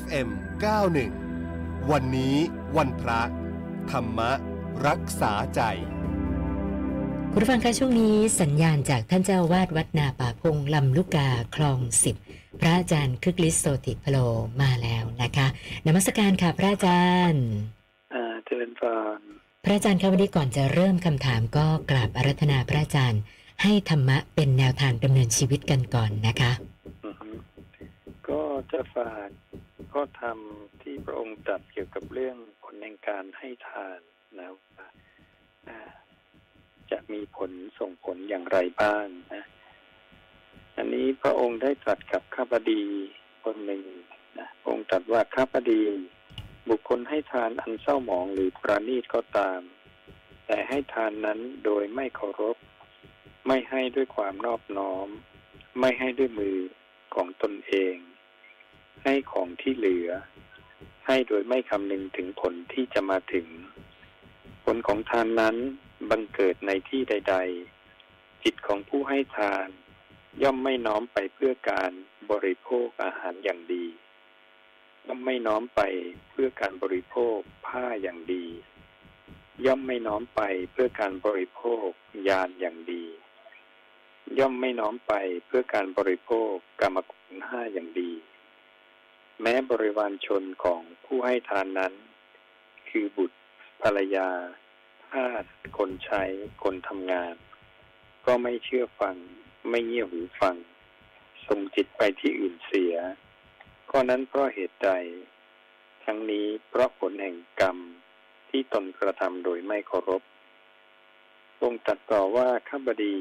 FM 91 วันนี้วันพระ ธรรมรักษาใจ คุณผู้ฟังคะช่วงนี้สัญญาณจากท่านเจ้าวาดวัดนาป่าพงลำลูกกาคลองสิบพระอาจารย์คึกฤทธิ์โสติพโลมาแล้วนะคะนมัสการค่ะพระอาจารย์อ่าเจริญพรพระอาจารย์คะวันนี้ก่อนจะเริ่มคำถามก็กราบอารัธนาพระอาจารย์ ให้ธรรมะเป็นแนวทางดำเนินชีวิตกันก่อนนะคะอือฮึก็จะฝาก ข้อธรรมที่พระองค์ตรัสเกี่ยวกับเรื่องผลแห่งการให้ทานนะว่าจะมีผลส่งผลอย่างไรบ้างนะ อันนี้พระองค์ได้ตรัสกับข้าพดีคนหนึ่งนะพระองค์ตรัสว่าข้าพดี บุคคลให้ทานอันเศร้าหมองหรือประณีตก็ตาม แต่ให้ทานนั้นโดยไม่เคารพ ไม่ให้ด้วยความนอบน้อม ไม่ให้ด้วยมือของตนเอง ให้ของที่เหลือ ให้โดยไม่คำนึงถึงผลที่จะมาถึง ผลของทานนั้นบังเกิดในที่ใด ๆ จิตของผู้ให้ทาน ย่อมไม่น้อมไปเพื่อการบริโภคอาหารอย่างดี ย่อมไม่น้อมไปเพื่อการบริโภคผ้าอย่างดี ย่อมไม่น้อมไปเพื่อการบริโภคยานอย่างดี ย่อมไม่น้อมไปเพื่อการบริโภคกรรมคุณห้าอย่างดี แม้บริวารชนของผู้ให้ทานนั้น คือบุตรภรรยาทาสคนใช้คนทำงาน ก็ไม่เชื่อฟังไม่เงี่ยหูฟังส่งจิตไปที่อื่นเสีย ข้อนั้นเพราะเหตุใด ทั้งนี้เพราะผลแห่งกรรมที่ตนกระทำโดยไม่เคารพทรงตรัสต่อว่าข้าบดี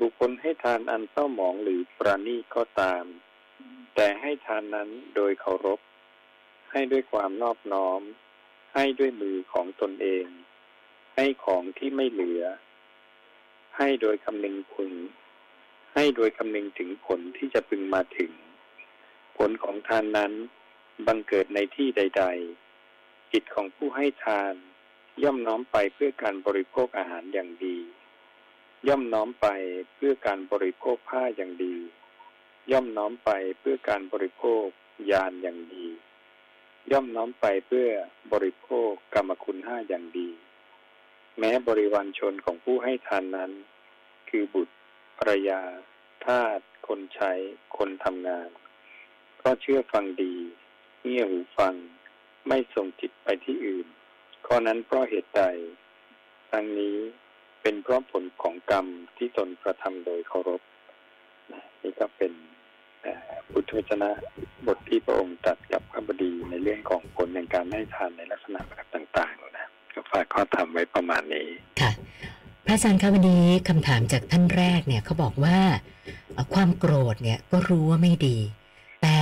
บุคคลให้ทานอันเศร้าหมองหรือปราณีก็ตาม แต่ให้ทานนั้นโดยเคารพ ให้ด้วยความนอบน้อม ให้ด้วยมือของตนเอง ให้ของที่ไม่เหลือ ให้โดยคำนึงผลให้โดยคำนึงถึงผลที่จะพึงมาถึง ผลของทานนั้นบังเกิดในที่ใด ๆ จิตของผู้ให้ทานย่อมน้อมไปเพื่อการบริโภคอาหารอย่างดี ย่อมน้อมไปเพื่อการบริโภคผ้าอย่างดี ย่อมน้อมไปเพื่อการบริโภคยานอย่างดี ย่อมน้อมไปเพื่อบริโภคกรรมคุณห้าอย่างดี แม้บริวารชนของผู้ให้ทานนั้น คือบุตรภรยา ทาสคนใช้ คนทำงาน ก็เชื่อฟังดีเงี่ยหูฟัง ไม่ส่งจิตไปที่อื่น ข้อนั้นเพราะเหตุใดทั้งนี้เป็นเพราะผลของกรรมที่ตนกระทำโดยเคารพ นี่ก็เป็นอุทธวจนะบทที่พระองค์ตรัสกับพระบดีในเรื่องของผลในการให้ทานในลักษณะแบบต่างๆนะก็ฝากข้อธรรมไว้ประมาณนี้ค่ะพระอาจารย์คะวันนี้คำถามจากท่านแรกเนี่ยเขาบอกว่าความโกรธเนี่ยก็รู้ว่าไม่ดี แต่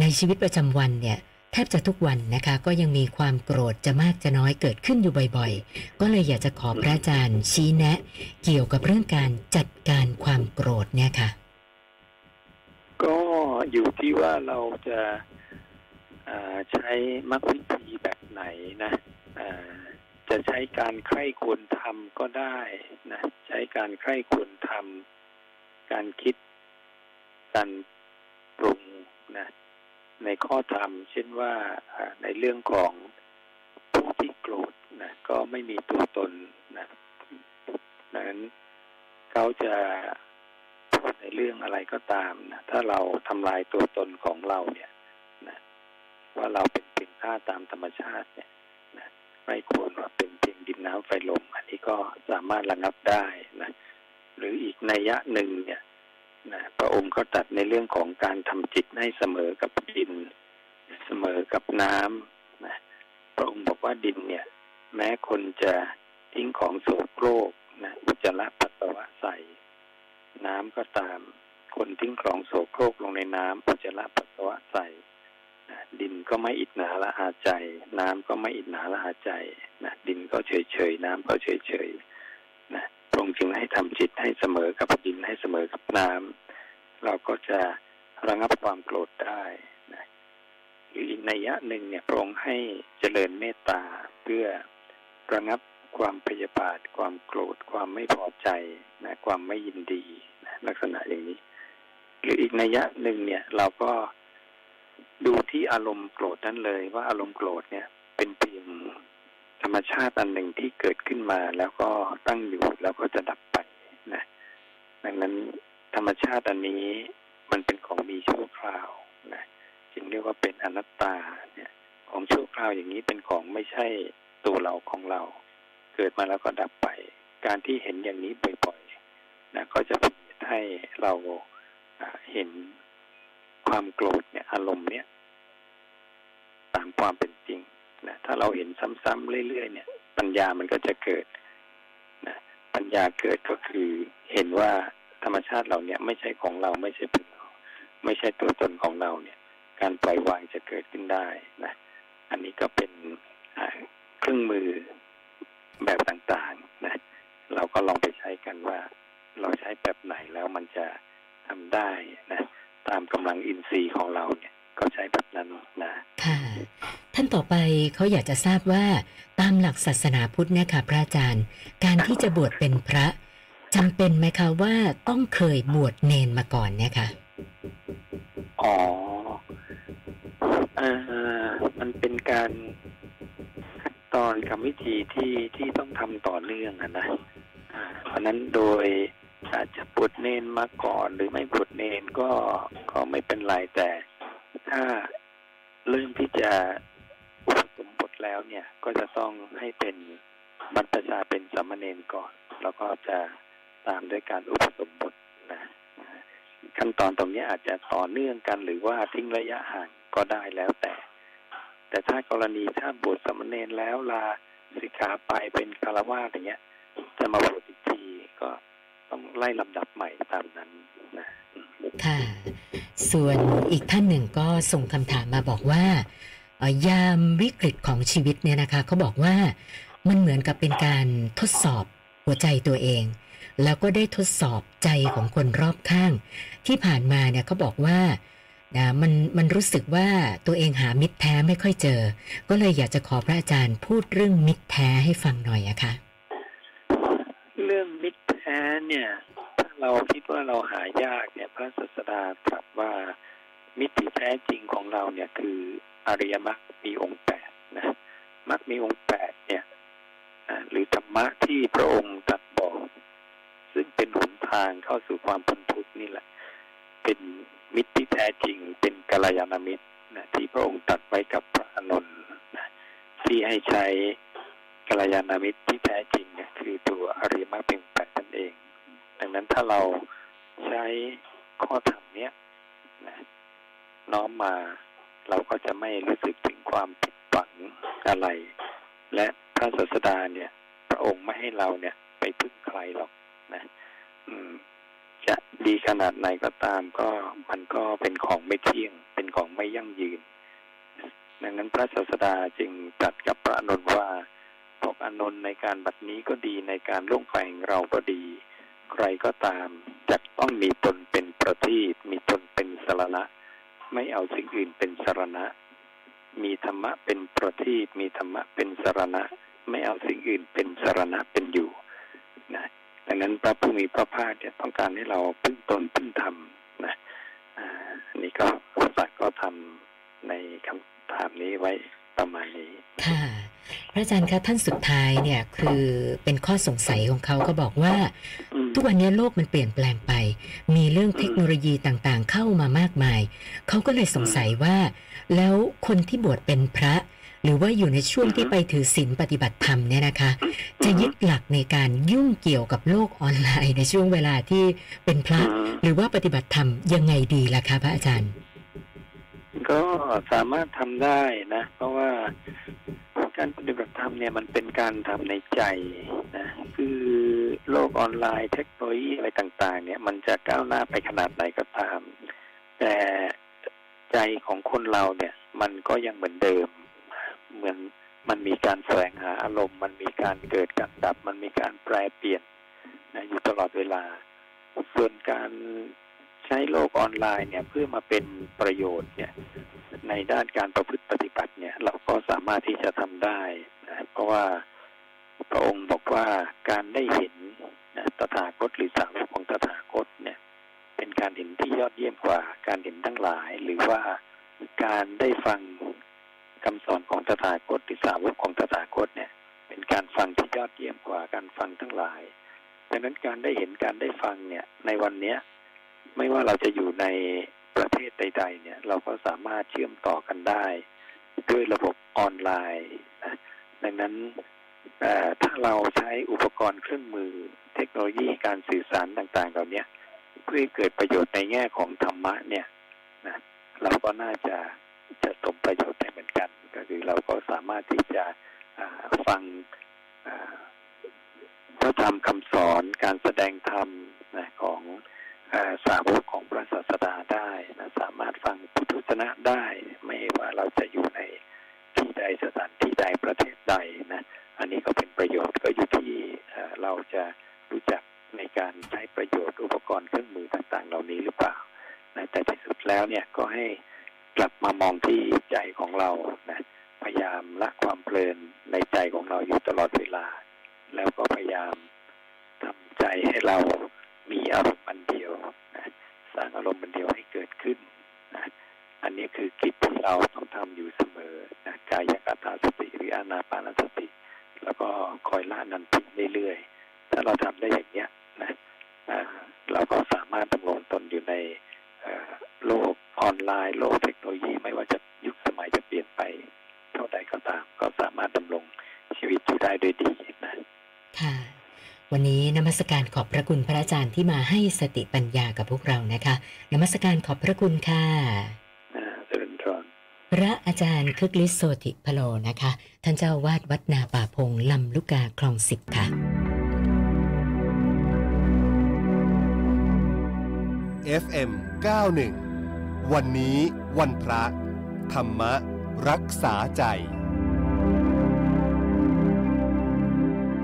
ในชีวิตประจำวันเนี่ยแทบจะทุกวันนะคะ ก็ยังมีความโกรธจะมากจะน้อยเกิดขึ้นอยู่บ่อยๆ ก็เลยอยากจะขอพระอาจารย์ชี้แนะ เกี่ยวกับเรื่องการจัดการความโกรธเนี่ยค่ะ อยู่ที่ว่าเราจะาใช้มรรควิธีแบบไหนนะจะใช้การใคร่ควรทำก็ได้นะใช้การใคร่ควรทำการคิดการปรุงนะในข้อธรรม เช่นว่าในเรื่องของผู้ที่โกรธนะก็ไม่มีตัวตนนะนั้นเขาจะ ในเรื่องอะไรก็ตามนะถ้าเราทำลายตัวตนของเราเนี่ยนะว่าเราเป็นเพียงธาตุตามธรรมชาติเนี่ยนะไม่ควรว่าเป็นเพียงดินน้ำไฟลมอันนี้ก็สามารถระงับได้นะหรืออีกนัยยะหนึ่งเนี่ยนะพระองค์ก็ตัดในเรื่องของการทำจิตให้เสมอกับดิน เสมอกับน้ำนะพระองค์บอกว่าดินเนี่ย แม้คนจะทิ้งของโสโครกนะอุจจาระปัสสาวะใส่ น้ำ ก็ตาม คนทิ้งของโสโครกลงในน้ำอุจจาระปัสสาวะใส่ดินก็ไม่อิดหนาละอาใจ น้ำก็ไม่อิดหนาละอาใจนะดินก็เฉยเฉยน้ำก็เฉยเฉยนะพระองค์จึงให้ทำจิตให้เสมอกับดินให้เสมอกับน้ำเราก็จะระงับความโกรธได้นะหรืออีกนัยะหนึ่งเนี่ยพระองค์ให้เจริญเมตตาเพื่อระงับความพยาบาท ความโกรธ ความไม่พอใจนะความไม่ยินดี ลักษณะอย่างนี้ หรืออีกนัยยะหนึ่งเนี่ย เราก็ดูที่อารมณ์โกรธนั้นเลย ว่าอารมณ์โกรธเนี่ย เป็นเพียงธรรมชาติอันหนึ่งที่เกิดขึ้นมา แล้วก็ตั้งอยู่แล้วก็จะดับไปนะดังนั้นธรรมชาติอันนี้มันเป็นของมีชั่วคราวนะจึงเรียกว่าเป็นอนัตตาเนี่ย ของชั่วคราวอย่างนี้เป็นของไม่ใช่ตัวเราของเรา เกิดมาแล้วก็ดับไป การที่เห็นอย่างนี้บ่อยๆนะก็จะเป็น ให้เราเห็นความโกรธเนี่ย อารมณ์เนี่ยตามความเป็นจริงนะถ้าเราเห็นซ้ำๆเรื่อยๆเนี่ย ปัญญามันก็จะเกิดนะปัญญาเกิดก็คือเห็นว่าธรรมชาติเราเนี่ย ไม่ใช่ของเราไม่ใช่เป็นเราไม่ใช่ตัวตนของเราเนี่ย การปล่อยวางจะเกิดขึ้นได้นะอันนี้ก็เป็นเครื่องมือแบบต่างๆนะเราก็ลองไปใช้กันว่า เราใช้แบบไหนแล้วมันจะทำได้นะตามกำลังอินทรีย์ของเราเนี่ยก็ใช้แบบนั้นนะค่ะท่านต่อไปเขาอยากจะทราบว่าตามหลักศาสนาพุทธเนี่ยค่ะพระอาจารย์ การที่จะบวชเป็นพระจำเป็นไหมคะว่าต้องเคยบวชเนนมาก่อนเนี่ยค่ะอ๋ออ่ามันเป็นการขั้นตอนกรรมวิธีที่ที่ต้องทำต่อเนื่องอะนะเพราะนั้นโดย อาจจะบวชเนนมาก่อนหรือไม่บวชเนนก็ก็ไม่เป็นไรแต่ถ้าเริ่มที่จะอุปสมบทแล้วเนี่ยก็จะต้องให้เป็นบรรพชาเป็นสมณเณรก่อน แล้วก็จะตามด้วยการอุปสมบทนะขั้นตอนตรงนี้อาจจะต่อเนื่องกัน หรือว่าทิ้งระยะห่างก็ได้แล้วแต่ แต่ถ้ากรณีถ้าบวชสมณเณรแล้วลาสิกขาไปเป็นคารวะอย่างเงี้ย จะมาบวชอีก ต้องไล่ลำดับใหม่ตามนั้นนะค่ะ ส่วนอีกท่านหนึ่งก็ส่งคำถามมาบอกว่ายามวิกฤตของชีวิตเนี่ยนะคะเขาบอกว่ามันเหมือนกับเป็นการทดสอบหัวใจตัวเอง แล้วก็ได้ทดสอบใจของคนรอบข้าง ที่ผ่านมาเนี่ยเขาบอกว่านะมันมันรู้สึกว่าตัวเองหามิตรแท้ไม่ค่อยเจอ ก็เลยอยากจะขอพระอาจารย์พูดเรื่องมิตรแท้ให้ฟังหน่อยอะคะเรื่องมิตรแท้ เนี่ยถ้าเราคิดว่าเราหายากเนี่ยพระศาสดาตรัสว่ามิตรแท้จริงของเราเนี่ยคืออริยมรรคมีองค์แปดนะมรรคมีองค์แปดเนี่ยหรือธรรมะที่พระองค์ตรัสบอก ซึ่งเป็นหนทางเข้าสู่ความพ้นทุกข์นี่แหละ เป็นมิตรที่แท้จริงเป็นกัลยาณมิตรนะที่พระองค์ตัดไว้กับพระอนุนนะที่ให้ใช้กัลยาณมิตรที่แท้จริงเนี่ยคือตัวอริยมรรคเป็นแปดนั่นเอง ดัง นั้นถ้าเราใช้ข้อธรรมเนี้ยนะน้อมมาเราก็จะไม่รู้สึกถึงความผิดหวังอะไร และพระศาสดาเนี่ย พระองค์ไม่ให้เราเนี่ย ไปพึ่งใครหรอกนะอืม จะดีขนาดไหนก็ตามก็มันก็เป็นของไม่เที่ยง เป็นของไม่ยั่งยืน ดังนั้นพระศาสดาจึงตรัสกับพระอนุนว่าพวกอนุนในการบัดนี้ก็ดีในการล่วงไปของเราก็ดี ใครก็ตามจะต้องมีตนเป็นประทีปมีตนเป็นสารณะ ไม่เอาสิ่งอื่นเป็นสารณะ มีธรรมะเป็นประทีปมีธรรมะเป็นสารณะ ไม่เอาสิ่งอื่นเป็นสารณะเป็นอยู่นะดังนั้นพระผู้มีพระภาคเนี่ยต้องการให้เราพึ่งตนพึ่งธรรมนะอันนี้ก็สักก็ทำในคำถามนี้ไว้ประมาณนี้ค่ะพระอาจารย์คะท่านสุดท้ายเนี่ยคือเป็นข้อสงสัยของเขาก็บอกว่า ทุกวันนี้โลกมันเปลี่ยนแปลงไป มีเรื่องเทคโนโลยีต่างๆ เข้ามามากมาย เขาก็เลยสงสัยว่า แล้วคนที่บวชเป็นพระ หรือว่าอยู่ในช่วงที่ไปถือศีลปฏิบัติธรรมเนี่ยนะคะ จะยึดหลักในการยุ่งเกี่ยวกับโลกออนไลน์ในช่วงเวลาที่เป็นพระ หรือว่าปฏิบัติธรรมยังไงดีล่ะคะพระอาจารย์ ก็สามารถทำได้นะ เพราะว่า การปฏิบัติธรรมเนี่ยมันเป็นการทำในใจนะคือโลกออนไลน์เทคโนโลยีอะไรต่าง ๆ เนี่ย มันจะก้าวหน้าไปขนาดไหนก็ตาม แต่ใจของคนเราเนี่ย มันก็ยังเหมือนเดิม เหมือนมันมีการแสวงหาอารมณ์ มันมีการเกิดการดับ มันมีการแปรเปลี่ยนนะอยู่ตลอดเวลา ส่วนการใช้โลกออนไลน์เนี่ยเพื่อมาเป็นประโยชน์เนี่ย ในด้านการประพฤติปฏิบัติเนี่ย เราก็สามารถที่จะทำได้นะเพราะว่าพระองค์บอกว่าการได้เห็นนะตถาคตหรือสาวกของตถาคตเนี่ย เป็นการเห็นที่ยอดเยี่ยมกว่าการเห็นทั้งหลาย หรือว่าการได้ฟังคำสอนของตถาคตที่สาวกของตถาคตเนี่ย เป็นการฟังที่ยอดเยี่ยมกว่าการฟังทั้งหลายดังนั้นการได้เห็นการได้ฟังเนี่ย ในวันเนี้ย ไม่ว่าเราจะอยู่ในประเทศใด ๆ เราก็สามารถเชื่อมต่อกันได้ ด้วยระบบออนไลน์นะดังนั้นถ้าเราใช้อุปกรณ์เครื่องมือเทคโนโลยีการสื่อสารต่างๆ เหล่านี้เพื่อเกิดประโยชน์ในแง่ของธรรมะเนี่ยนะเราก็น่าจะจะสมประโยชน์ได้เหมือนกัน ก็คือเราก็สามารถที่จะฟังพระธรรมคำสอนการแสดงธรรมนะของสาวกของพระศาสดาได้นะสามารถ ฟังพุทธศนะได้ ไม่ว่าเราจะอยู่ในที่ใดสถานที่ใดประเทศใดนะ อันนี้ก็เป็นประโยชน์ก็อยู่ที่เราจะรู้จักในการใช้ประโยชน์อุปกรณ์เครื่องมือต่างๆ เหล่านี้หรือเปล่านะแต่ที่สุดแล้วเนี่ยก็ให้กลับมามองที่ใจของเรานะพยายามละความเพลินในใจของเราอยู่ตลอดเวลา แล้วก็พยายามทำใจให้เรามีอารมณ์อันเดียวนะสร้างอารมณ์อันเดียวให้เกิดขึ้นันนี้คือกิจที่เราต้องทำอยู่เสมอนะกายกตาสติหรืออานาปานสติ แล้วก็คอยละนันติเรื่อยๆถ้าเราทำได้อย่างเนี้ยนะเราก็สามารถดำรงตนอยู่ในโลกออนไลน์ โลกเทคโนโลยีไม่ว่าจะยุคสมัยจะเปลี่ยนไปเท่าใดก็ตาม ก็สามารถดำรงชีวิตอยู่ได้ด้วยดีนะค่ะวันนี้นมัสการขอบพระคุณพระอาจารย์ที่มาให้สติปัญญากับพวกเรานะคะ นมัสการขอบพระคุณค่ะ พระอาจารย์คึกฤทธิ์โสติพโลนะคะ ท่านเจ้าวาดวัดนาป่าพงลำลูกกาคลองสิบค่ะ FM 91 วันนี้วันพระ ธรรมรักษาใจ